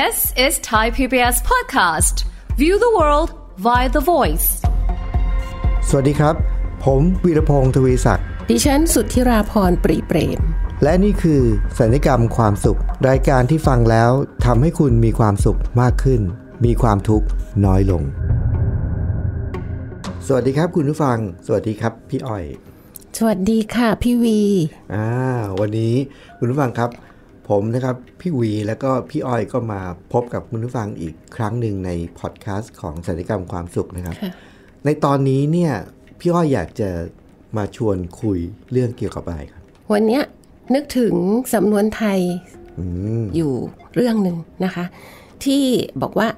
This is Thai PBS podcast. View the world via the voice. สวัสดีครับ ผมวีรพงศ์ทวีศักดิ์ ดิฉันสุทธิราพรปรีเปรม และนี่คือสัญญกรรมความสุข รายการที่ฟังแล้วทำให้คุณมีความสุขมากขึ้น มีความทุกข์น้อยลง สวัสดีครับคุณผู้ฟัง สวัสดีครับพี่อ้อย สวัสดีค่ะพี่วี อ่า วันนี้คุณผู้ฟังครับ ผมนะครับ พี่วีแล้วก็พี่อ้อยก็มาพบกับคุณผู้ฟังอีกครั้งหนึ่งในพอดแคสต์ของสัญญกรรมความสุขนะครับค่ะในตอนนี้เนี่ยพี่อ้อยอยากจะมาชวนคุยเรื่องเกี่ยวกับอะไรครับ วันเนี้ยนึกถึงสำนวนไทยอืมอยู่เรื่องหนึ่งนะคะ ที่บอกว่า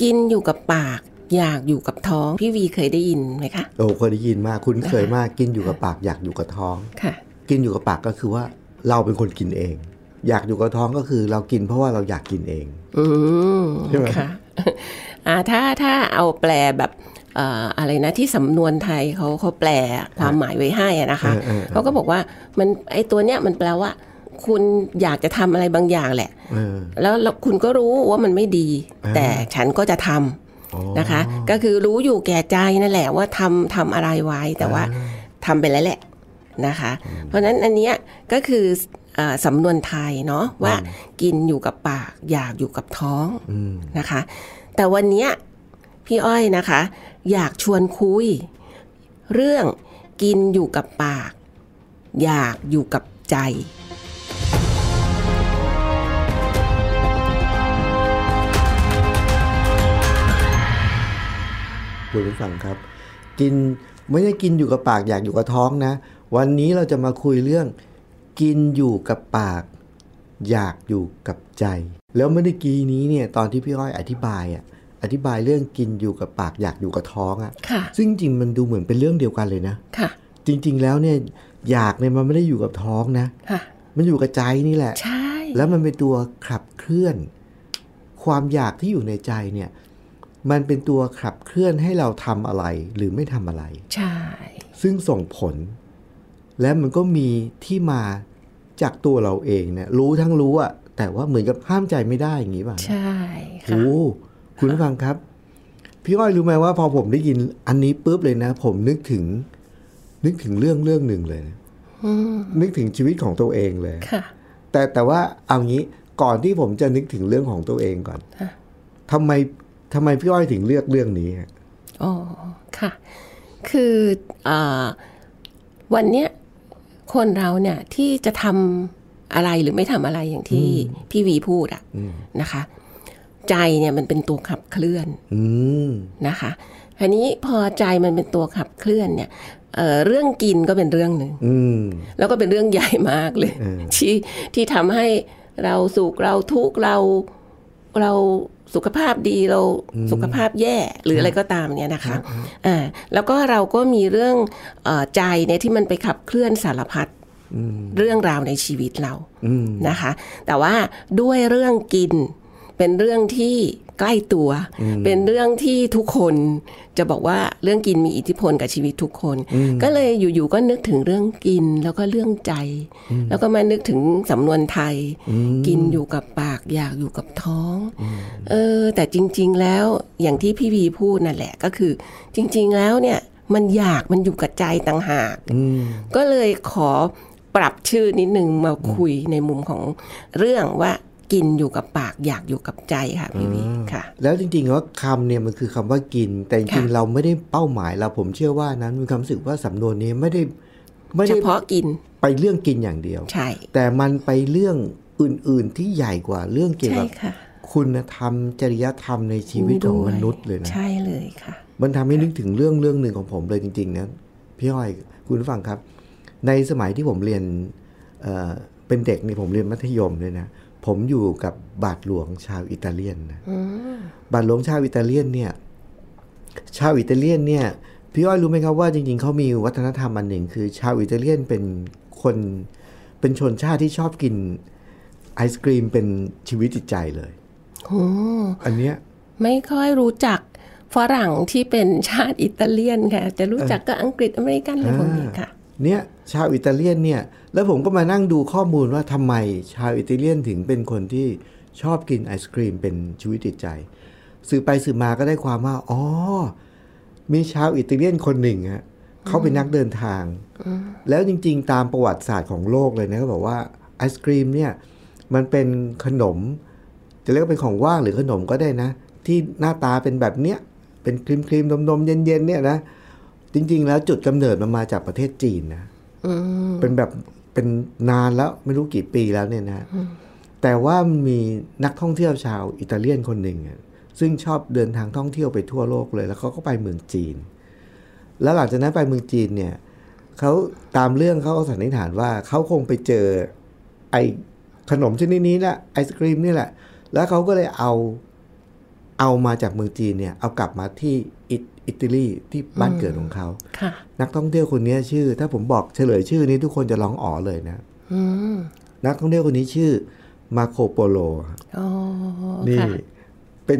กินอยู่กับปากอยากอยู่กับท้อง พี่วีเคยได้ยินไหมคะโอ้เคยได้ยินมากคุ้นเคยมากกินอยู่กับปากอยากอยู่กับท้องค่ะ กินอยู่กับปากก็คือว่าเราเป็นคนกินเอง อยากอยู่กับท้องก็คือเรากินเพราะว่าเราอยากกินเอง อืมใช่ไหมค่ะอ่าถ้าถ้าเอาแปลแบบเอ่ออะไรนะที่สำนวนไทยเขาเขาแปลความหมายไว้ให้อะนะคะเออเออเออเขาก็บอกว่ามันไอตัวเนี้ยมันแปลว่า คุณอยากจะทำอะไรบางอย่างแหละเออแล้วแล้วคุณก็รู้ว่ามันไม่ดีอ่าแต่ฉันก็จะทำอ๋อนะคะ ก็คือรู้อยู่แก่ใจนั่นแหละว่าทำทำอะไรไว้แต่ว่าทำไปแล้วแหละนะคะ เพราะฉะนั้นอันเนี้ยก็คืออ่า สำนวนไทยเนาะว่ากินอยู่กับปากอยากอยู่กับท้องอืมนะคะ แต่วันเนี้ยพี่อ้อยนะคะ อยากชวนคุย เรื่องกินอยู่กับปาก อยากอยู่กับใจคุณผู้ฟังครับ กินไม่ได้กินอยู่กับปากอยากอยู่กับท้องนะ วันนี้เราจะมาคุยเรื่อง กินอยู่กับปาก อยากอยู่กับใจ แล้วเมื่อกี้นี้เนี่ยตอนที่พี่อ้อยอธิบายอะอธิบายเรื่องกินอยู่กับปากอยากอยู่กับท้องอะค่ะ ซึ่งจริงๆมันดูเหมือนเป็นเรื่องเดียวกันเลยนะค่ะ จริง ๆ แล้วเนี่ยอยากเนี่ยมันไม่ได้อยู่กับท้องนะค่ะมันอยู่กับใจนี่แหละ ใช่ แล้วมันเป็นตัวขับเคลื่อน ความอยากที่อยู่ในใจเนี่ย มันเป็นตัวขับเคลื่อนให้เราทำอะไรหรือไม่ทำอะไร ใช่ ซึ่งส่งผล และมันก็มีที่มา จากตัวเราเองเนี่ยรู้ทั้งรู้อะแต่ว่าเหมือนกับห้ามใจไม่ได้อย่างนี้ป่ะใช่ค่ะโอ้คุณผู้ฟังครับ พี่อ้อยรู้ไหมว่าพอผมได้ยินอันนี้ปุ๊บเลยนะ ผมนึกถึง นึกถึงเรื่องเรื่องหนึ่งเลยนะอืมนึกถึงชีวิตของตัวเองเลยค่ะ แต่แต่ว่าเอางี้ก่อนที่ผมจะนึกถึงเรื่องของตัวเองก่อนค่ะทำไมทำไมพี่อ้อยถึงเลือกเรื่องนี้ฮะอ๋อค่ะ คืออาวันเนี้ย คนเราเนี่ยที่จะทำอะไรหรือไม่ทำอะไรอย่างที่พี่วีพูดอะนะคะ ใจเนี่ยมันเป็นตัวขับเคลื่อนอืมนะคะอันนี้พอใจมันเป็นตัวขับเคลื่อนเนี่ยเอ่อเรื่องกินก็เป็นเรื่องหนึ่งอืมแล้วก็เป็นเรื่องใหญ่มากเลยเออที่ที่ทำให้เราสุขเราทุกข์เรา เราสุขภาพดีเราสุขภาพแย่หรืออะไรก็ตามเนี่ยนะคะอ่าแล้วก็เราก็มีเรื่องเออใจเนี่ยที่มันไปขับเคลื่อนสารพัดเรื่องราวในชีวิตเราอืมนะคะ แต่ว่าด้วยเรื่องกิน เป็นเรื่องที่ใกล้ตัว เป็นเรื่องที่ทุกคนจะบอกว่าเรื่องกินมีอิทธิพลกับชีวิตทุกคน ก็เลยอยู่ๆก็นึกถึงเรื่องกินแล้วก็เรื่องใจ แล้วก็มานึกถึงสำนวนไทย กินอยู่กับปากอยากอยู่กับท้องเออแต่จริง ๆ แล้วอย่างที่พี่วีพูดนั่นแหละก็คือ จริง ๆ แล้วเนี่ยมันอยากมันอยู่กับใจต่างหากอืมก็เลยขอปรับชื่อนิดนึงมาคุยในมุมของเรื่องว่า กินอยู่กับปากอยากอยู่กับใจค่ะพี่วีค่ะ แล้วจริงๆว่าคำเนี่ยมันคือคำว่ากิน แต่จริงๆค่ะเราไม่ได้เป้าหมายเราผมเชื่อว่านั้นมีความรู้สึกว่าสำนวนนี้ไม่ได้ไม่เฉได้พาะกินไปเรื่องกินอย่างเดียวใช่แต่มันไปเรื่องอื่นๆที่ใหญ่กว่าเรื่องเกี่ยวใช่กับค่ะคุณธรรมจริยธรรมในชีวิตของมนุษย์เลยนะใช่เลยค่ะ มันทำให้นึกถึงเรื่องเรื่องหนึ่งของผมเลยจริงๆนะพี่อ้อยคุณผู้ฟังครับ ในสมัยที่ผมเรียนเอ่อเป็นเด็กนี่ผมเรียนมัธยมเลยนะ ผมอยู่กับบาทหลวงชาวอิตาเลียนนะบาทหลวงชาวอิตาเลียนเนี่ย ชาวอิตาเลียนเนี่ย พี่อ้อยรู้ไหมครับว่าจริง ๆเขามีวัฒนธรรมอันหนึ่งคือ ชาวอิตาเลียนเป็นคนเป็นชนชาติที่ชอบกินไอศกรีมเป็นชีวิตจิตใจเลยโอ้อันเนี้ยไม่ค่อยรู้จักฝรั่งที่เป็นชาติอิตาเลียนค่ะ จะรู้จักก็อังกฤษอเมริกันอะไรพวกนี้ค่ะ เนี่ย ชาวอิตาเลียนเนี่ย แล้วผมก็มานั่งดูข้อมูลว่าทำไมชาวอิตาเลียนถึงเป็นคนที่ชอบกินไอศครีมเป็นชีวิตจิตใจ สืบไปสืบมาก็ได้ความว่า อ๋อ มีชาวอิตาเลียนคนหนึ่งฮะเขาเป็นนักเดินทาง แล้วจริง ๆ ตามประวัติศาสตร์ของโลกเลยนะก็บอกว่าไอศครีมเนี่ยมันเป็นขนม จะเรียกว่าเป็นของว่างหรือขนมก็ได้นะ ที่หน้าตาเป็นแบบเนี้ยเป็นครีมครีมๆนมๆเย็นๆเนี่ยนะจริง ๆ แล้วจุดกำเนิดมันมาจากประเทศจีนนะ เป็นแบบเป็นนานแล้วไม่รู้กี่ปีแล้วเนี่ยนะแต่ว่ามันมีนักท่องเที่ยวชาวอิตาเลียนคนหนึ่งอะซึ่งชอบเดินทางท่องเที่ยวไปทั่วโลกเลย แล้วเขาก็ไปเมืองจีน แล้วหลังจากนั้นไปเมืองจีนเนี่ยเขาตามเรื่องเขาก็สันนิษฐานว่าเขาคงไปเจอไอขนมชนิดนี้แหละไอศครีมนี่แหละ แล้วเขาก็เลยเอาเอามาจากเมืองจีนเนี่ยเอากลับมาที่อิต อิตาลีที่บ้านเกิดของเขาค่ะนักท่องเที่ยวคนนี้ชื่อ ถ้าผมบอกเฉลยชื่อนี้ทุกคนจะร้องอ๋อเลยนะอืมนักท่องเที่ยวคนนี้ชื่อมาโคโปโลอ๋อนี่ค่ะเป็น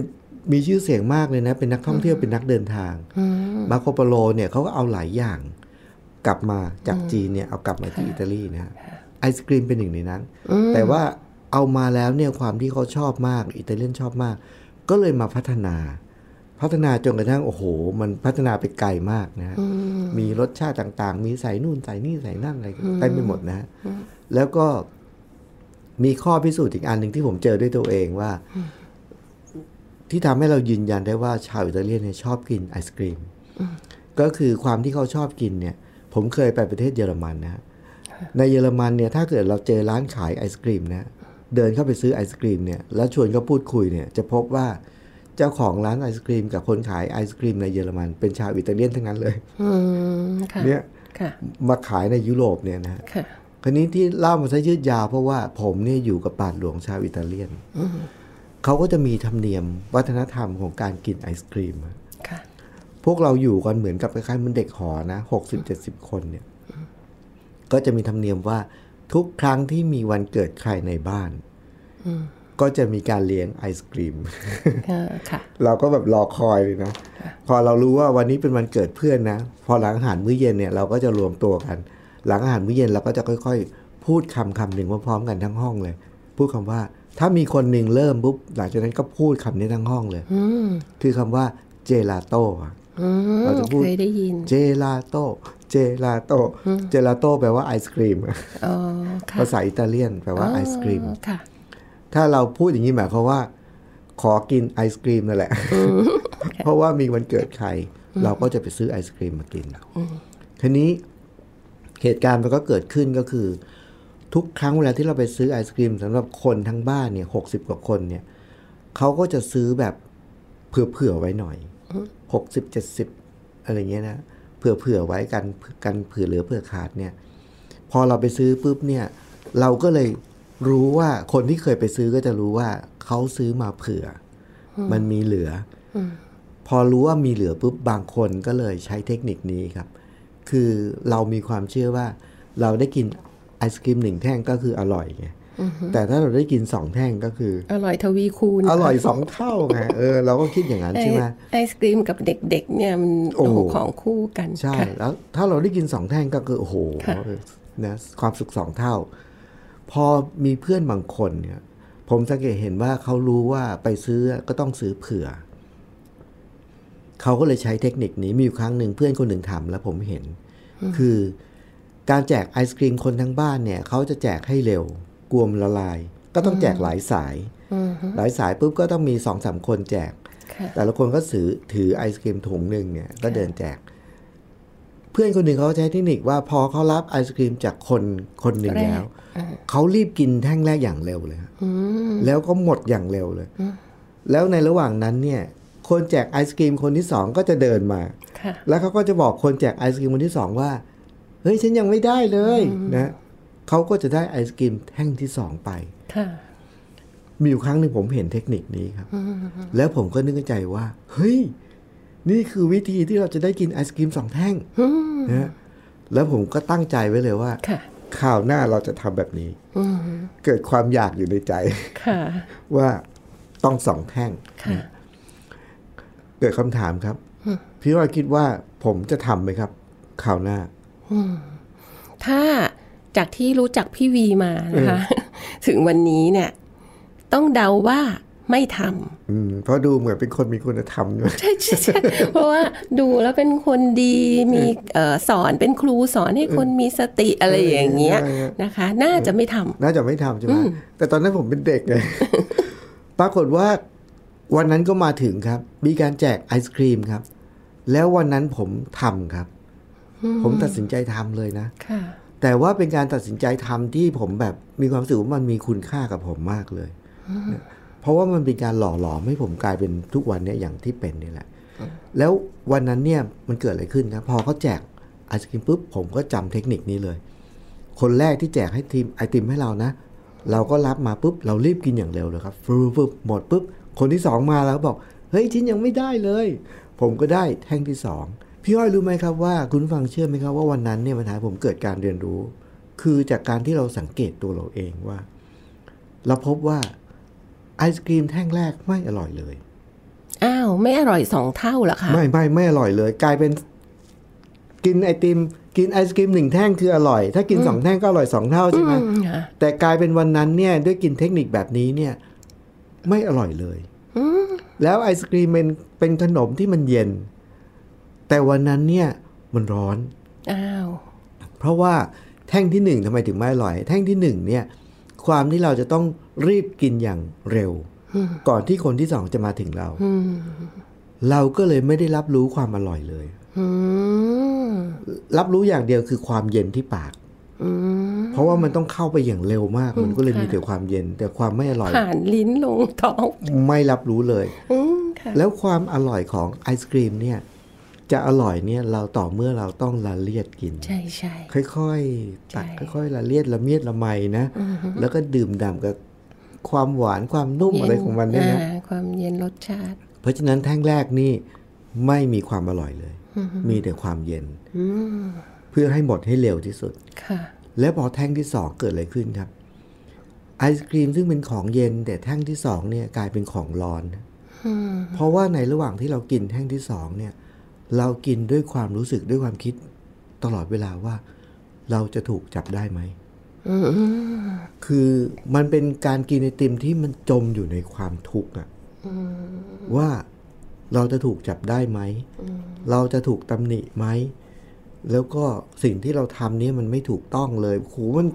มีชื่อเสียงมากเลยนะ เป็นนักท่องเที่ยวเป็นนักเดินทางอืมมาโคโปโลเนี่ยเขาก็เอาหลายอย่าง กลับมาจากจีนเนี่ยเอากลับมาที่อิตาลีนะฮะไอศกรีมเป็นหนึ่งในนั้น แต่ว่าเอามาแล้วเนี่ยความที่เขาชอบมาก อิตาเลียนชอบมาก ก็เลยมาพัฒนา พัฒนาจนกระทั่งโอ้โห มันพัฒนาไปไกลมากนะฮะมีรสชาติต่างๆ มีใส่นู่นใส่นี่ใส่นั่นอะไรเต็มไปหมดนะฮะแล้วก็มีข้อพิสูจน์อีกอันหนึ่งที่ผมเจอด้วยตัวเองว่า ที่ทำให้เรายืนยันได้ว่าชาวอิตาเลียนเนี่ยชอบกินไอศกรีมก็คือความที่เขาชอบกินเนี่ย ผมเคยไปประเทศเยอรมันนะฮะในเยอรมันเนี่ยถ้าเกิดเราเจอร้านขายไอศกรีมนะเดินเข้าไปซื้อไอศกรีมเนี่ยแล้วชวนเขาพูดคุยเนี่ยจะพบว่า เจ้าของร้านไอศกรีมกับคนขายไอศกรีมในเยอรมัน เป็นชาวอิตาเลียนทั้งนั้นเลยอืมค่ะเนี่ยค่ะมาขายในยุโรปเนี่ยนะฮะค่ะคราวนี้ที่เล่ามาซะยืดยาวเพราะว่าผมเนี่ยอยู่กับบาทหลวงชาวอิตาเลียนเขาก็จะมีธรรมเนียมวัฒนธรรมของการกินไอศกรีมอะค่ะพวกเราอยู่กันเหมือนกับคล้ายๆเหมันเด็กหอนะหกสิบเจ็ดสิบคนเนี่ย ก็จะมีธรรมเนียมว่าทุกครั้งที่มีวันเกิดใครในบ้าน ก็จะมีการเลี้ยงไอศกรีมค่ะค่ะเราก็แบบรอคอยเลยนะ พอเรารู้ว่าวันนี้เป็นวันเกิดเพื่อนนะ พอหลังอาหารมื้อเย็นเนี่ยเราก็จะรวมตัวกัน หลังอาหารมื้อเย็นเราก็จะค่อย ๆ พูดคำคำหนึ่งพร้อมๆกันทั้งห้องเลย พูดคำว่า ถ้ามีคนหนึ่งเริ่มปุ๊บหลังจากนั้นก็พูดคำนี้ทั้งห้องเลยอืมคือคำว่าเจลาโต้อะอืมเราจะพูดเคยได้ยินเจลาโต้เจลาโต้เจลาโต้แปลว่าไอศครีมอ๋อค่ะภาษาอิตาเลียนแปลว่าไอศครีมอ๋อค่ะ ถ้าเราพูดอย่างนี้หมายความว่า ขอกินไอศครีมนั่นแหละ เพราะว่ามีวันเกิดใคร เราก็จะไปซื้อไอศครีมมากินทีนี้เหตุการณ์มันก็เกิดขึ้นก็คือ ทุกครั้งเวลาที่เราไปซื้อไอศครีมสำหรับคนทั้งบ้านเนี่ยหกสิบกว่าคนเนี่ยเขาก็จะซื้อแบบเผื่อๆไว้หน่อยหกสิบเจ็ดสิบอะไรเงี้ยนะเผื่อๆไว้กันกันเผื่อเหลือเผื่อขาดเนี่ย พอเราไปซื้อปุ๊บเนี่ย เราก็เลย รู้ว่าคนที่เคยไปซื้อก็จะรู้ว่าเขาซื้อมาเผื่ออมันมีเหลืออพอรู้ว่ามีเหลือปุ๊บบางคนก็เลยใช้เทคนิคนี้ครับ คือเรามีความเชื่อว่า เราได้กินไอศครีมหนึ่งแท่งก็คืออร่อยไงแต่ถ้าเราได้กินสองแท่งก็คือ อร่อยทวีคูณ อร่อยสองเท่าไงเออเราก็คิดอย่างนั้นไอใช่ไหมไอศกรีมกับเด็กๆเนี่ยมันโอ้โอ้โหของคู่กัน ใช่ค่ะแล้วถ้าเราได้กินสองแท่งก็คือโอ้โหค่ะนะความสุขสองเท่า พอมีเพื่อนบางคนเนี่ยผมสังเกตเห็นว่าเขารู้ว่าไปซื้อก็ต้องซื้อเผื่อ เขาก็เลยใช้เทคนิคนี้มีอยู่ครั้งหนึ่งเพื่อนคนหนึ่งทำแล้วผมเห็น คือการแจกไอศครีมคนทั้งบ้านเนี่ยเขาจะแจกให้เร็วกลัวมนละลาย ก็ต้องแจกหลายสาย หลายสายปุ๊บก็ต้องมีสองสามคนแจกค่ะแต่ละคนก็ถือถือไอศครีมถุงหนึ่งเนี่ยก็เดินแจก เพื่อนคนหนึ่งเขาใช้เทคนิคว่าพอเขารับไอศครีมจากคนคนหนึ่งแรกแล้วเขารีบกินแท่งแรกอย่างเร็วเลยฮะแล้วก็หมดอย่างเร็วเลย แล้วในระหว่างนั้นเนี่ย คนแจกไอศครีมคนที่สองก็จะเดินมาค่ะแล้วเขาก็จะบอกคนแจกไอศครีมคนที่สองว่าเฮ้ยฉันยังไม่ได้เลยนะเขาก็จะได้ไอศกรีมแท่งที่สองไปค่ะมีอยู่ครั้งหนึ่งผมเห็นเทคนิคนี้ครับ แล้วผมก็นึกในใจว่า เฮ้ย นี่คือวิธีที่เราจะได้กินไอศกรีมสองแท่งนะแล้วผมก็ตั้งใจไว้เลยว่าค่ะคราวหน้าเราจะทำแบบนี้เกิดความอยากอยู่ในใจค่ะว่าต้องสองแท่งค่ะเกิดคำถามครับ พี่ว่าคิดว่าผมจะทำไหมครับคราวหน้าถ้าจากที่รู้จักพี่วีมานะคะ ถึงวันนี้เนี่ย ต้องเดาว่า ไม่ทอืมเพราะดูเหมือนเป็นคนมีคุณธรรมด้วยำใช่ใช่ใช่เพราะว่าดูแล้วเป็นคนดีมีเอ่อสอนเป็นครูสอนให้คนมีสติอะไรอย่างเงี้ยใช่ใช่นะคะ น่าจะไม่ทำน่าจะไม่ทำใช่ไหมแต่ตอนนั้นผมเป็นเด็กไงปรากฏว่าวันนั้นก็มาถึงครับ มีการแจกไอศครีมครับ แล้ววันนั้นผมทำครับ ผมตัดสินใจทำเลยนะค่ะแต่ว่าเป็นการตัดสินใจทำที่ผมแบบมีความรู้สึกว่ามันมีคุณค่ากับผมมากเลยนะ เพราะว่ามันเป็นการหล่อหลอมให้ผมกลายเป็นทุกวันเนี้ยอย่างที่เป็นนี่แหละ แล้ววันนั้นเนี่ยมันเกิดอะไรขึ้นนะพอเขาแจกไอศครีมปุ๊บผมก็จำเทคนิคนี้เลย คนแรกที่แจกให้ทีมไอติมให้เรานะ เราก็รับมาปุ๊บเรารีบกินอย่างเร็วเลยครับฟึบฟึบหมดปุ๊บคนที่สองมาแล้วบอกเฮ้ยชิ้นยังไม่ได้เลย ผมก็ได้แท่งที่สองพี่อ้อยรู้ไหมครับว่าคุณผู้ฟังเชื่อไหมครับว่าวันนั้นเนี่ยมันทำให้ผมเกิดการเรียนรู้ คือจากการที่เราสังเกตตัวเราเองว่า เราพบว่า ไอศกรีมแท่งแรกไม่อร่อยเลย อ้าว ไม่อร่อยสองเท่าเหรอคะไม่ไม่ไม่อร่อยเลย กลายเป็น กินไอติม กินไอศกรีมหนึ่งแท่งคืออร่อย ถ้ากินสองแท่งก็อร่อยสองเท่าใช่ไหมอืมค่ะแต่กลายเป็นวันนั้นเนี่ยด้วยกินเทคนิคแบบนี้เนี่ย ไม่อร่อยเลยแล้วไอศกรีมเป็นเป็นขนมที่มันเย็น แต่วันนั้นเนี่ย มันร้อนอ้าวเพราะว่าแท่งที่หนึ่งทำไมถึงไม่อร่อย แท่งที่หนึ่งเนี่ย ความที่เราจะต้องรีบกินอย่างเร็ว ก่อนที่คนที่สองจะมาถึงเรา เราก็เลยไม่ได้รับรู้ความอร่อยเลยอืมรับรู้อย่างเดียวคือความเย็นที่ปากอืมเพราะว่ามันต้องเข้าไปอย่างเร็วมาก มันก็เลยมีแต่ความเย็น แต่ความไม่อร่อยผ่านลิ้นลงท้องไม่รับรู้เลยอืมค่ะแล้วความอร่อยของไอศกรีมเนี่ย จะอร่อยเนี่ยเราต่อเมื่อเราต้องละเลียดกิน ใช่ใช่ค่อยๆตัดใช่ค่อยๆละเลียดละเมียดละไมนะ แล้วก็ดื่มด่ำกับความหวานความนุ่มอะไรของมันเนี่ยนะอ่าความเย็นรสชาติ เพราะฉะนั้นแท่งแรกนี่ไม่มีความอร่อยเลย มีแต่ความเย็นอืมเพื่อให้หมดให้เร็วที่สุดค่ะและพอแท่งที่สองเกิดอะไรขึ้นครับไอศครีมซึ่งเป็นของเย็น แต่แท่งที่สองเนี่ยกลายเป็นของร้อนอืมเพราะว่าในระหว่างที่เรากินแท่งที่สองเนี่ย เรากินด้วยความรู้สึกด้วยความคิดตลอดเวลาว่า เราจะถูกจับได้ไหมอืมคือมันเป็นการกินไอติมที่มันจมอยู่ในความทุกข์อะว่าเราจะถูกจับได้ไหม เราจะถูกตำหนิไหม แล้วก็สิ่งที่เราทำเนี้มันไม่ถูกต้องเลยโหมัน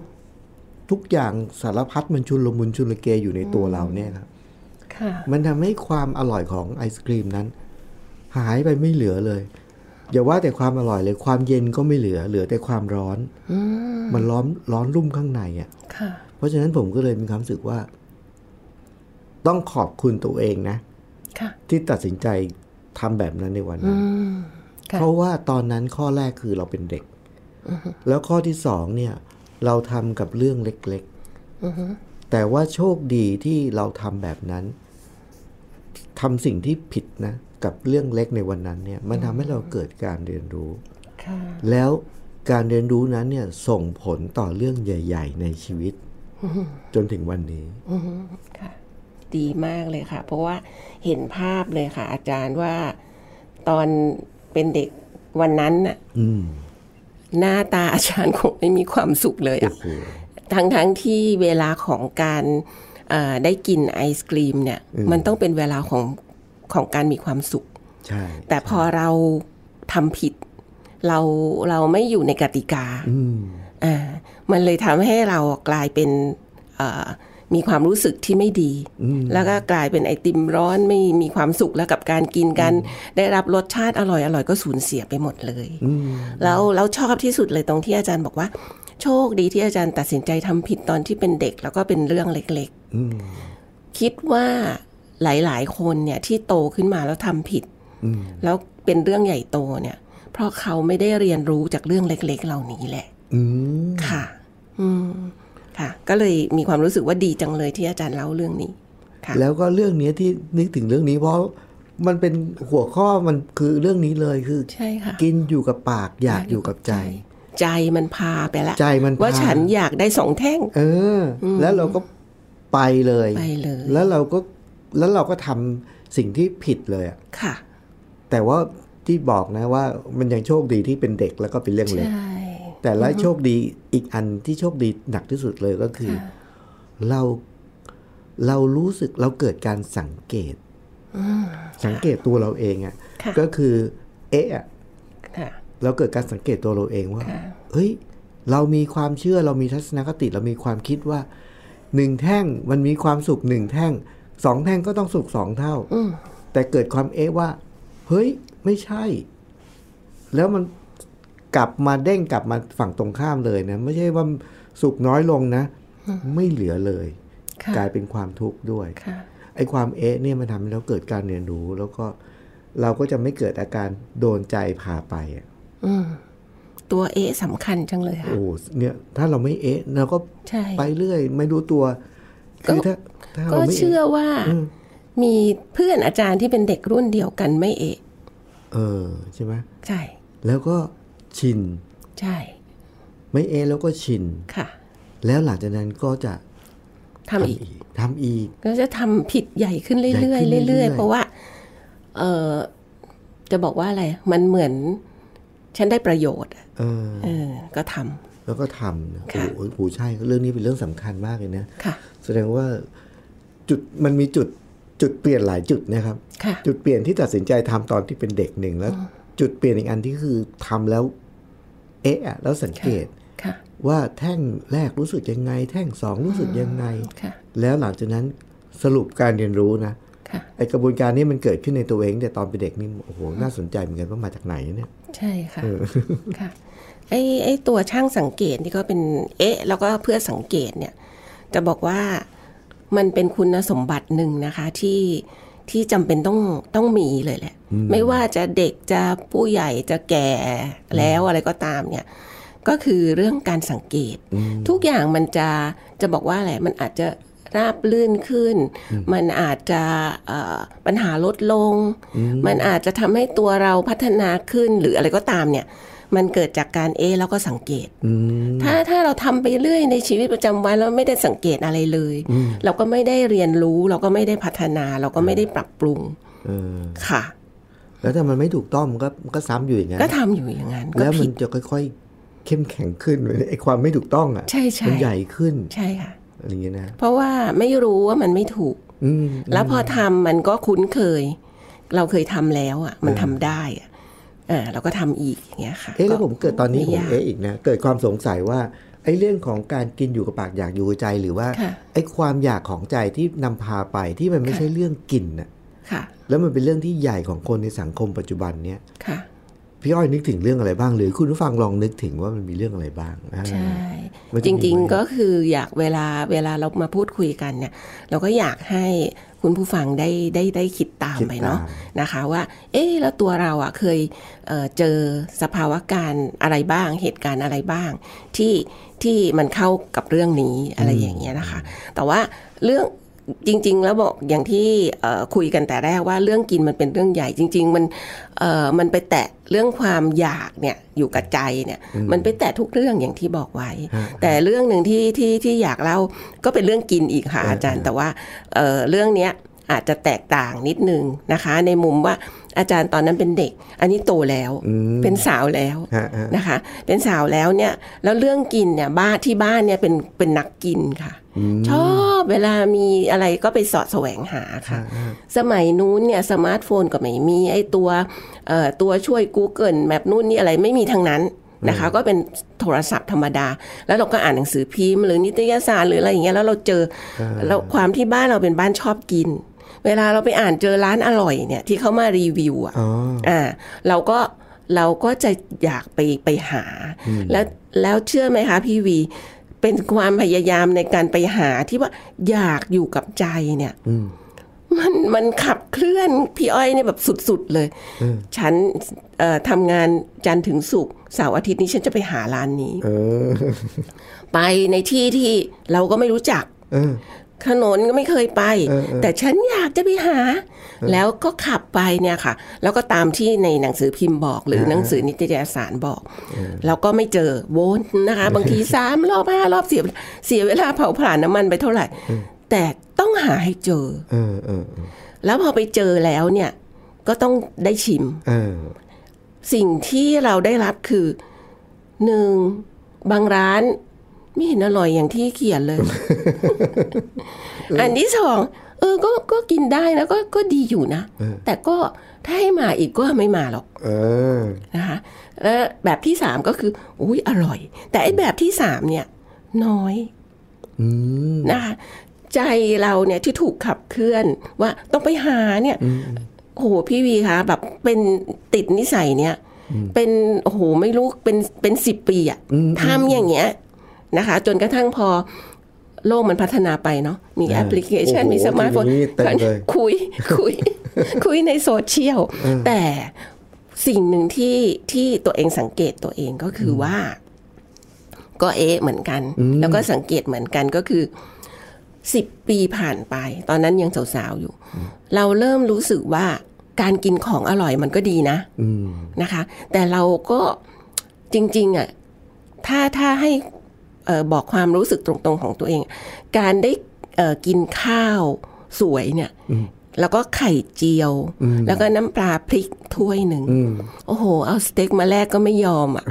ทุกอย่างสารพัดมันชุนลมุนชุนละเกอยู่ในตัวเราเนี่ยครับค่ะมันทำให้ความอร่อยของไอศครีมนั้น หายไปไม่เหลือเลย อย่าว่าแต่ความอร่อยเลย ความเย็นก็ไม่เหลือ เหลือแต่ความร้อนอืมมันร้อนร้อนรุ่มข้างในอะค่ะเพราะฉะนั้นผมก็เลยมีความรู้สึกว่า ต้องขอบคุณตัวเองนะค่ะที่ตัดสินใจทำแบบนั้นในวันอืนั้นมค่ะเพราะว่าตอนนั้นข้อแรกคือเราเป็นเด็กแล้วข้อที่สองเนี่ย เราทำกับเรื่องเล็กๆแต่ว่าโชคดีที่เราทำแบบนั้นทำสิ่งที่ผิดนะ กับเรื่องเล็กในวันนั้นเนี่ยมันทำให้เราเกิดการเรียนรู้ค่ะแล้วการเรียนรู้นั้นเนี่ยส่งผลต่อเรื่องใหญ่ ๆ ในชีวิต จนถึงวันนี้ค่ะดีมากเลยค่ะ เพราะว่าเห็นภาพเลยค่ะ อาจารย์ว่าตอนเป็นเด็กวันนั้นน่ะอืมหน้าตาอาจารย์คงไม่มีความสุขเลยโอ้อะโหทั้งทั้งที่เวลาของการเอ่อได้กินไอศกรีมเนี่ย มันต้องเป็นเวลาของ ของการมีความสุข ใช่ แต่พอเราทำผิด เราเราไม่อยู่ในกติกาอืมอ่ามันเลยทำให้เรากลายเป็นเอ่อมีความรู้สึกที่ไม่ดี แล้วก็กลายเป็นไอติมร้อนไม่มีความสุขแล้วกับการกินกัน ได้รับรสชาติอร่อยอร่อยก็สูญเสียไปหมดเลย แล้วเราชอบที่สุดเลยตรงที่อาจารย์บอกว่า โชคดีที่อาจารย์ตัดสินใจทำผิดตอนที่เป็นเด็ก แล้วก็เป็นเรื่องเล็กอืมๆคิดว่า หลาย ๆ คนเนี่ยที่โตขึ้นมาแล้วทำผิดอืมแล้วเป็นเรื่องใหญ่โตเนี่ย เพราะเขาไม่ได้เรียนรู้จากเรื่องเล็ก ๆ เหล่านี้แหละอืมค่ะ อืมค่ะ ก็เลยมีความรู้สึกว่าดีจังเลยที่อาจารย์เล่าเรื่องนี้ค่ะแล้วก็เรื่องเนี้ยที่นึกถึงเรื่องนี้เพราะมันเป็นหัวข้อมันคือเรื่องนี้เลยคือใช่ค่ะกินอยู่กับปากอยากอยู่กับใจ ใจมันพาไปละใจมันพาว่าฉันอยากได้สองแท่งเอออ แล้วเราก็ไปเลยไปเลย แล้วเราก็ แล้วเราก็ทำสิ่งที่ผิดเลยอะค่ะ แต่ว่าที่บอกนะว่ามันยังโชคดีที่เป็นเด็กแล้วก็เป็นเรื่องเล็กใช่แต่ละโชคดีอีกอันที่โชคดีหนักที่สุดเลยก็คือ เราเรารู้สึกเราเกิดการสังเกตสังเกตตัวเราเองอะ่ะค่ะก็คือ เอ๊ะอะค่ะเราเกิดการสังเกตตัวเราเองว่าเฮ้ย เรามีความเชื่อเรามีทัศนคติเรามีความคิดว่าหนึ่งแท่งมันมีความสุขหนึ่งแท่ง สองแท่งก็ต้องสุขสองเท่าแต่เกิดความเอ๊ะว่า เฮ้ย ไม่ใช่ แล้วมันกลับมาเด้งกลับมาฝั่งตรงข้ามเลยนะไม่ใช่ว่าสุขน้อยลงนะ ไม่เหลือเลยค่ะกลายเป็นความทุกข์ด้วยค่ะไอ้ความเอ๊ะเนี่ยมันทำให้เราเกิดการเรียนรู้ แล้วก็เราก็จะไม่เกิดอาการโดนใจพาไปอะตัวเอะสำคัญจังเลยค่ะโอ้เนี่ย ถ้าเราไม่เอ๊ะเราก็ใช่ไปเรื่อย ไม่รู้ตัวคือถ้าถ้า ก็เราไม่เชื่อว่ามีเพื่อนอาจารย์ที่เป็นเด็กรุ่นเดียวกันไม่เอะเออใช่ไหมใช่ แล้วก็ชิน ใช่ ไม่เอ๊ะแล้วก็ชินค่ะ แล้วหลังจากนั้นก็จะทำอีกทำอีก ก็จะทำผิดใหญ่ขึ้นเรื่ใหญ่อยขึ้นๆเรื่เรื่ออยยๆๆเพราะว่า เออจะบอกว่าอะไร มันเหมือน ฉันได้ประโยชน์อะเออเออ ก็ทำแล้วก็ทำนะค่ะโอ้โหโหใช่ เรื่องนี้เป็นเรื่องสำคัญมากเลยนะค่ะแสดงว่า จุดมันมีจุดจุดเปลี่ยนหลายจุดนะครับค่ะจุดเปลี่ยนที่ตัดสินใจทำตอนที่เป็นเด็กหนึ่งแล้ว จุดเปลี่ยนอีกอันที่คือทำแล้ว เอ๊ะอะแล้วสังเกตค่ะว่าแท่งแรกรู้สึกยังไง แท่งสองรู้สึกยังไงค่ะแล้วหลังจากนั้นสรุปการเรียนรู้นะค่ะไอกระบวนการนี้มันเกิดขึ้นในตัวเอง แต่ตอนเป็นเด็กนี่โอ้โหน่าสนใจเหมือนกันว่ามาจากไหนเนี่ย ใช่ค่ะค่ะไอ้ไอ้ตัวช่างสังเกตที่ก็เป็นเอ๊ะ แล้วก็เพื่อสังเกตเนี่ย จะบอกว่า มันเป็นคุณสมบัติหนึ่งนะคะที่ที่จำเป็นต้องต้องมีเลยแหละ ไม่ว่าจะเด็กจะผู้ใหญ่จะแก่แล้วอะไรก็ตามเนี่ย ก็คือเรื่องการสังเกต ทุกอย่างมันจะจะบอกว่าอะไรมันอาจจะราบลื่นขึ้น มันอาจจะเอ่อปัญหาลดลง มันอาจจะทำให้ตัวเราพัฒนาขึ้นหรืออะไรก็ตามเนี่ย มันเกิดจากการเอะแล้วก็สังเกต ถ้าถ้าเราทำไปเรื่อยในชีวิตประจำวันแล้วไม่ได้สังเกตอะไรเลย เราก็ไม่ได้เรียนรู้ เราก็ไม่ได้พัฒนา เราก็ไม่ได้ปรับปรุงเออค่ะ แล้วถ้ามันไม่ถูกต้องมันก็มันก็ซ้ำอยู่อย่างนั้นก็ทำอยู่อย่างนั้นก็แล้วมัผินดจะค่อยๆ เข้มแข็งขึ้นไอ้ความไม่ถูกต้องอะใช่ใช่มันใหญ่ขึ้นใช่ค่ะอะไรอย่างเงี้ยนะเพราะว่าไม่รู้ว่ามันไม่ถูกอืมแล้วพอทำมันก็คุ้นเคย เราเคยทำแล้วอะ มันทำได้อะ อ่าเราก็ทำอีกอย่างเงี้ยค่ะเอ๊ะแล้วผมเกิดตอนนี้ผมไยากเอ๊ะอีกนะเกิดความสงสัยว่าไอ้เรื่องของการกินอยู่กับปากอยากอยู่กับใจหรือว่าค่ะไอ้ความอยากของใจที่นำพาไปที่มันไม่ใช่เรื่องกินน่ะค่ะแล้วมันเป็นเรื่องที่ใหญ่ของคนในสังคมปัจจุบันเนี้ยค่ะพี่อ้อยนึกถึงเรื่องอะไรบ้างหรือคุณผู้ฟังลองนึกถึงว่ามันมีเรื่องอะไรบ้างอ่าใช่มันจจะมีริงไหมๆก็คืออยากเวลาเวลาเรามาพูดคุยกันเนี่ย เราก็อยากให้ คุณผู้ฟังได้ได้ได้คิดตามคิดไปเนาะตามนะคะว่า เอ๊ะแล้วตัวเราอะเคยเอ่อเจอสภาวะการอะไรบ้าง เหตุการณ์อะไรบ้าง ที่ที่มันเข้ากับเรื่องนี้อะไรอย่างเงี้ยนะคะ แต่ว่าเรื่อง จริง ๆ แล้วบอกอย่างที่เอ่อคุยกันแต่แรกว่าเรื่องกินมันเป็นเรื่องใหญ่จริง ๆ มันเอ่อมันไปแตะเรื่องความอยากเนี่ยอยู่กับใจเนี่ยมันไปแตะทุกเรื่องอย่างที่บอกไว้ แต่เรื่องหนึ่งที่ที่ที่อยากเล่าก็เป็นเรื่องกินอีกค่ะอาจารย์ แต่ว่าเอ่อเรื่องเนี้ย อาจจะแตกต่างนิดนึงนะคะ ในมุมว่าอาจารย์ตอนนั้นเป็นเด็ก อันนี้โตแล้วเป็นสาวแล้วฮะฮะนะคะ เป็นสาวแล้วเนี่ยแล้วเรื่องกินเนี่ยบ้านที่บ้านเนี่ยเป็นเป็นนักกินค่ะ ชอบเวลามีอะไรก็ไปเสาะแสวงหาค่ะ สมัยนู้นเนี่ยสมาร์ทโฟนก็ไม่มีไอ้ตัวเอ่อตัวช่วย Google แมปนู่นนี่อะไรไม่มีทั้งนั้นนะคะก็เป็นโทรศัพท์ธรรมดา แล้วเราก็อ่านหนังสือพิมพ์หรือนิตยสารหรืออะไรอย่างเงี้ยแล้วเราเจอแล้วความที่บ้านเราเป็นบ้านชอบกิน เวลาเราไปอ่านเจอร้านอร่อยเนี่ยที่เขามารีวิวอะอ๋ออ่า เราก็เราก็จะอยากไปไปหา แล้วแล้วเชื่อไหมคะพี่วี เป็นความพยายามในการไปหาที่ว่าอยากอยู่กับใจเนี่ยมันมันขับเคลื่อนพี่อ้อยเนี่ยแบบสุดๆเลย ฉันเอ่อทำงานจันทร์ถึงศุกร์เสาร์อาทิตย์นี้ฉันจะไปหาร้านนี้เออไปในที่ที่เราก็ไม่รู้จัก เออถนนก็ไม่เคยไปเออเออแต่ฉันอยากจะไปหา แล้วก็ขับไปเนี่ยค่ะ แล้วก็ตามที่ในหนังสือพิมพ์บอก หรือหนังสือนิตยสารบอก แล้วก็ไม่เจอวนนะคะ บางทีสามรอบห้ารอบเสียเสียเวลาเผาผลาญน้ำมันไปเท่าไหร่ แต่ต้องหาให้เจอเออเออเออแล้วพอไปเจอแล้วเนี่ย ก็ต้องได้ชิมเออสิ่งที่เราได้รับคือหนึ่งบางร้าน ไม่เห็นอร่อยอย่างที่เขียนเลย อันที่สองเออก็ก็กินได้นะก็ก็ดีอยู่นะ แต่ก็ถ้าให้มาอีกก็ไม่มาหรอกเออนะคะแล้วแบบที่สามก็คืออุ้ยอร่อย แต่ไอ้แบบที่สามเนี่ย น้อยอืมนะคะใจเราเนี่ยที่ถูกขับเคลื่อนว่าต้องไปหาเนี่ยโอ้โหพี่วีคะแบบเป็นติดนิสัยเนี่ย เป็นโอ้โหไม่รู้เป็นเป็นสิบปีอะทำอย่างเงี้ย นะคะ จนกระทั่งพอโลกมันพัฒนาไปเนาะมีอ่าแอปพลิเคชันโอ้โหมีสมาร์ทโฟนทีนี้เต็มเลยคุยคุย คุยในโซเชียลแต่สิ่งหนึ่งที่ที่ตัวเองสังเกตตัวเองก็คือว่า ก็เอะเหมือนกัน แล้วก็สังเกตเหมือนกันก็คือสิบปีผ่านไป ตอนนั้นยังสาวๆอยู่ เราเริ่มรู้สึกว่าการกินของอร่อยมันก็ดีนะอืมนะคะ แต่เราก็จริง ๆอะถ้าถ้าให้เออ บอกความรู้สึกตรงๆของตัวเอง การได้เอ่อกินข้าวสวยเนี่ยแล้วก็ไข่เจียว แล้วก็น้ำปลาพริกถ้วยหนึ่งโอ้โห เอาสเต็กมาแลกก็ไม่ยอมอะ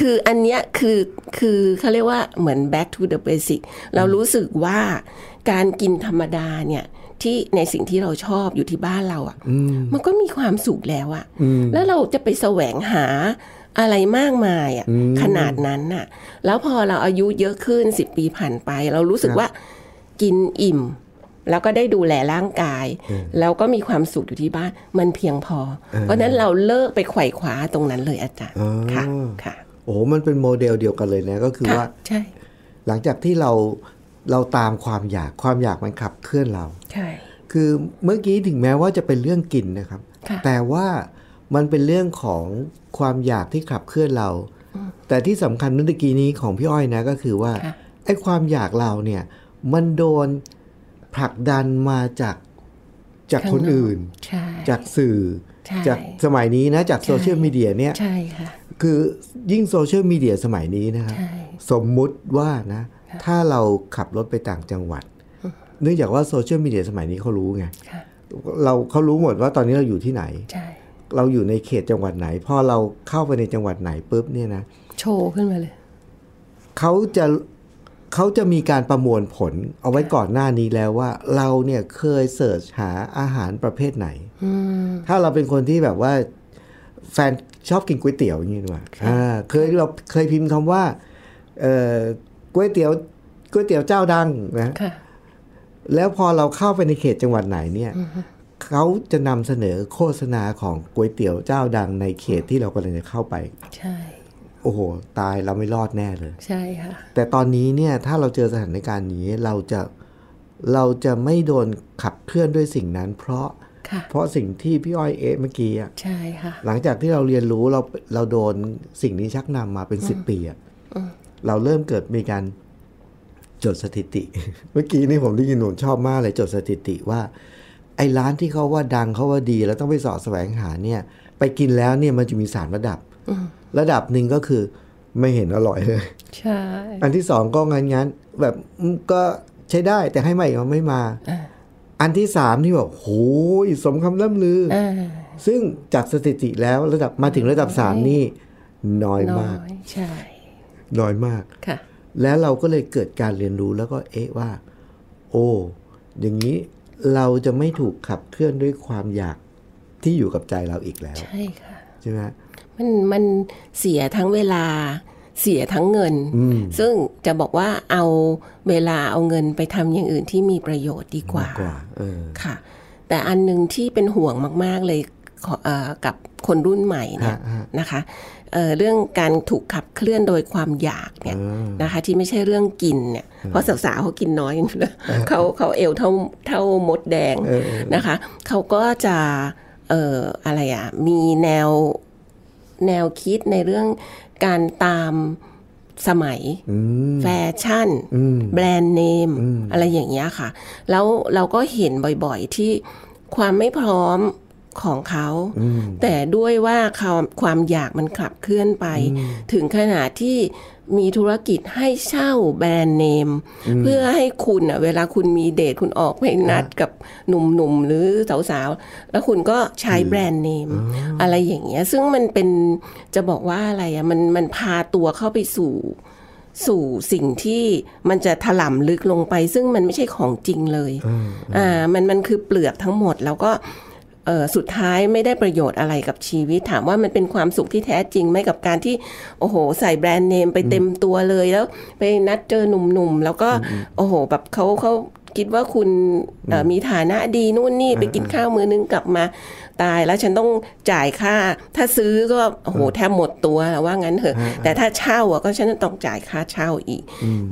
คืออันเนี้ยคือคือเขาเรียกว่าเหมือน back to the basic เรารู้สึกว่าการกินธรรมดาเนี่ยที่ในสิ่งที่เราชอบอยู่ที่บ้านเราอะ มันก็มีความสุขแล้วอะ แล้วเราจะไปแสวงหา อะไรมากมายอะขนาดนั้นน่ะ แล้วพอเราอายุเยอะขึ้นสิบปีผ่านไป เรารู้สึกว่ากินอิ่ม แล้วก็ได้ดูแลร่างกาย แล้วก็มีความสุขอยู่ที่บ้านมันเพียงพอ เพราะฉะนั้นเราเลิกไปไขว่คว้าตรงนั้นเลยอาจารย์อ๋อค่ะค่ะ โอ้โหมันเป็นโมเดลเดียวกันเลยนะก็คือว่าใช่ หลังจากที่เราเราตามความอยากความอยากมันขับเคลื่อนเรา ใช่ คือเมื่อกี้ถึงแม้ว่าจะเป็นเรื่องกินนะครับค่ะแต่ว่า มันเป็นเรื่องของความอยากที่ขับเคลื่อนเรา แต่ที่สำคัญเมื่อกี้นี้ของพี่อ้อยนะก็คือว่าค่ะไอ้ความอยากเราเนี่ย มันโดนผลักดันมาจากจากคนอื่นใช่จากสื่อใช่จากสมัยนี้นะ จากโซเชียลมีเดียเนี่ยใช่ค่ะคือยิ่งโซเชียลมีเดียสมัยนี้นะครับใช่สมมุติว่านะ ถ้าเราขับรถไปต่างจังหวัด เนื่องจากว่าโซเชียลมีเดียสมัยนี้เขารู้ไงค่ะเราเขารู้หมดว่าตอนนี้เราอยู่ที่ไหนใช่ เราอยู่ในเขตจังหวัดไหนพอเราเข้าไปในจังหวัดไหนปุ๊บเนี่ยนะโชว์ขึ้นมาเลยเขาจะเขาจะมีการประมวลผลเอาไว้ก่อนหน้านี้แล้วว่า เราเนี่ยเคยเสิร์ชหาอาหารประเภทไหนถ้าเราเป็นคนที่แบบว่า แฟนชอบกินก๋วยเตี๋ยวอย่างนี้ดีกว่าอ่าเคยเราเคยพิมพ์คำว่าเอ่อก๋วยเตี๋ยวก๋วยเตี๋ยวเจ้าดังนะค่ะแล้วพอเราเข้าไปในเขตจังหวัดไหนเนี่ย เขาจะนำเสนอโฆษณาของก๋วยเตี๋ยวเจ้าดังในเขตที่เรากำลังจะเข้าไป ใช่ โอ้โห ตายเราไม่รอดแน่เลย ใช่ค่ะ แต่ตอนนี้เนี่ยถ้าเราเจอสถานการณ์นี้เราจะเราจะไม่โดนขับเคลื่อนด้วยสิ่งนั้น เพราะค่ะเพราะสิ่งที่พี่อ้อยเอะเมื่อกี้อะใช่ค่ะ หลังจากที่เราเรียนรู้เราเราโดนสิ่งนี้ชักนำมาเป็นสิบปีอะเราเริ่มเกิดมีการจดสถิติ เมื่อกี้นี่ผมได้ยินหนูชอบมากเลยจดสถิติว่า ไอ้ร้านที่เขาว่าดังเขาว่าดี แล้วต้องไปสอดแสวงหาเนี่ย ไปกินแล้วเนี่ยมันจะมีสามระดับ ระดับหนึ่งก็คือไม่เห็นอร่อยเลยใช่อันที่สองก็งั้นงั้นๆแบบอืมก็ใช้ได้แต่ให้ใหม่ก็ไม่มา อันที่สามที่บอกโหยสมคำล่ำลืออ่าซึ่งจากสถิติแล้วระดับมาถึงระดับสามนี่น้อยน้อมากยใช่น้อยมากค่ะ แล้วเราก็เลยเกิดการเรียนรู้แล้วก็เอ๊ะว่า โอ้อย่างนี้ เราจะไม่ถูกขับเคลื่อนด้วยความอยากที่อยู่กับใจเราอีกแล้ว ใช่ค่ะใช่ไหมมันมันเสียทั้งเวลาเสียทั้งเงิน ซึ่งจะบอกว่าเอาเวลาเอาเงินไปทำอย่างอื่นที่มีประโยชน์ดีกว่ากว่าเออค่ะ แต่อันหนึ่งที่เป็นห่วงมาก ๆ เลยขอเออกับคนรุ่นใหม่เนี่ยฮะฮะนะคะ เอ่อเรื่องการถูกขับเคลื่อนโดยความอยากเนี่ยนะคะที่ไม่ใช่เรื่องกินเนี่ยเพราะสาวๆเขากินน้อยอยู่แล้วเขาเขาเอวเท่าเท่ามดแดงนะคะเขาก็จะเอ่ออะไรอะมีแนวแนวคิดในเรื่องการตามสมัยแฟชั่น แบรนด์เนม อะไรอย่างเงี้ยค่ะ แล้วเราก็เห็นบ่อยๆที่ความไม่พร้อม ของเขา แต่ด้วยว่าความความอยากมันขับเคลื่อนไป ถึงขนาดที่มีธุรกิจให้เช่าแบรนด์เนม เพื่อให้คุณอะเวลาคุณมีเดทคุณออกไปนัดกับหนุ่มๆหรือสาวๆ แล้วคุณก็ใช้แบรนด์เนม อะไรอย่างเงี้ย ซึ่งมันเป็นจะบอกว่าอะไรอะมันมันพาตัวเข้าไปสู่สู่สิ่งที่มันจะถล่มลึกลงไป ซึ่งมันไม่ใช่ของจริงเลย อ่า มันมันคือเปลือกทั้งหมดแล้วก็เออ สุดท้ายไม่ได้ประโยชน์อะไรกับชีวิต ถามว่ามันเป็นความสุขที่แท้จริงไหมกับการที่ โอ้โห ใส่แบรนด์เนมไปเต็มตัวเลยแล้ว ไปนัดเจอหนุ่มๆ แล้วก็ โอ้โห แบบเขาเขาคิดว่าคุณเอ่อมีฐานะดีนู่นนี่ไปกินข้าวมือนึงกลับมาตายแล้วฉันต้องจ่ายค่า ถ้าซื้อก็โอ้โหแทบหมดตัวแล้วว่างั้นเถอะ แต่ถ้าเช่าอะก็ฉันต้องจ่ายค่าเช่าอีก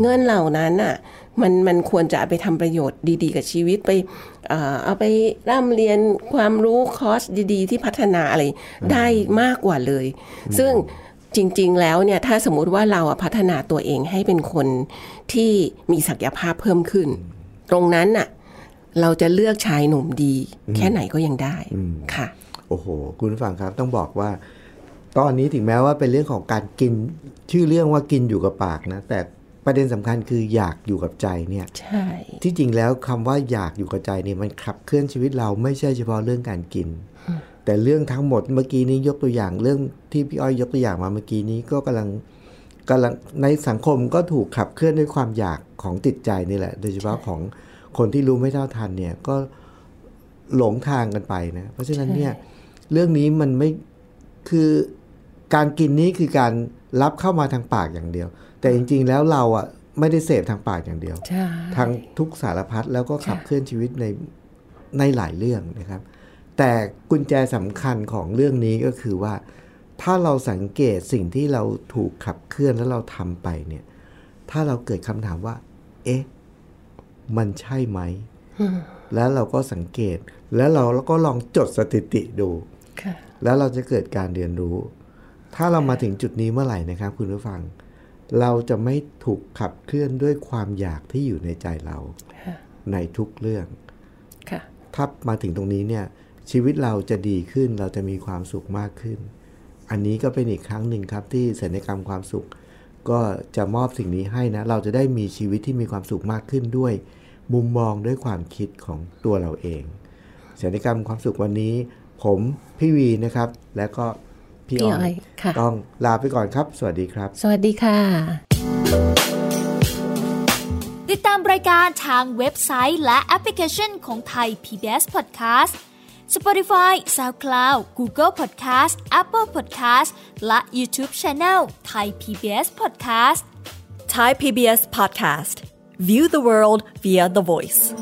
เงินเหล่านั้นอะมันมันควรจะเอาไปทำประโยชน์ดี ๆ กับชีวิตไป เอ่อเอาไปร่ำเรียนความรู้คอร์สดีๆ ที่พัฒนาอะไรได้มากกว่าเลย ซึ่งจริง ๆ แล้วเนี่ยถ้าสมมุติว่าเราอะพัฒนาตัวเองให้เป็นคนที่มีศักยภาพเพิ่มขึ้น ตรงนั้นน่ะเราจะเลือกชายหนุ่มดี แค่ไหนก็ยังได้ค่ะ โอ้โห คุณผู้ฟังครับต้องบอกว่า ตอนนี้ถึงแม้ว่าเป็นเรื่องของการกิน ชื่อเรื่องว่ากินอยู่กับปากนะ แต่ ประเด็นสำคัญคืออยากอยู่กับใจเนี่ยใช่ที่จริงแล้วคำว่าอยากอยู่กับใจเนี่ยมันขับเคลื่อนชีวิตเราไม่ใช่เฉพาะเรื่องการกิน แต่เรื่องทั้งหมดเมื่อกี้นี้ยกตัวอย่างเรื่องที่พี่อ้อยยกตัวอย่างมาเมื่อกี้นี้ก็กำลังกำลังในสังคมก็ถูกขับเคลื่อนด้วยความอยากของติดใจนี่แหละ โดยเฉพาะของคนที่รู้ไม่เท่าทันเนี่ยก็หลงทางกันไปนะเพราะฉะนั้นเนี่ยเรื่องนี้มันไม่คือการกินนี้คือการรับเข้ามาทางปากอย่างเดียว แต่จริง ๆ แล้วเราอะไม่ได้เสพทางปากอย่างเดียวใช่ทางทุกสารพัดแล้วก็ขับเคลื่อนชีวิตในในหลายเรื่องนะครับ แต่กุญแจสำคัญของเรื่องนี้ก็คือว่า ถ้าเราสังเกตสิ่งที่เราถูกขับเคลื่อนแล้วเราทำไปเนี่ย ถ้าเราเกิดคำถามว่า เอ๊ะ มันใช่ไหม แล้วเราก็สังเกต แล้วเราก็ลองจดสถิติดูค่ะแล้วเราจะเกิดการเรียนรู้ ถ้าเรามาถึงจุดนี้เมื่อไหร่นะครับ คุณผู้ฟัง เราจะไม่ถูกขับเคลื่อนด้วยความอยากที่อยู่ในใจเราในทุกเรื่องค่ะถ้ามาถึงตรงนี้เนี่ยชีวิตเราจะดีขึ้นเราจะมีความสุขมากขึ้น อันนี้ก็เป็นอีกครั้งหนึ่งครับที่ศัลยกรรมความสุข ก็จะมอบสิ่งนี้ให้นะ เราจะได้มีชีวิตที่มีความสุขมากขึ้นด้วย มุมมองด้วยความคิดของตัวเราเองศัลยกรรมความสุขวันนี้ ผมพี่วีนะครับ และก็ พี่พี่อ้อ้ออยยค่ะต้องลาไปก่อนครับ สวัสดีครับ สวัสดีค่ะ ติดตามรายการทางเว็บไซต์และแอปพลิเคชันของไทย PBS Podcast Spotify SoundCloud Google Podcast Apple Podcast และ YouTube Channel Thai PBS Podcast Thai PBS podcast. View the world via the voice.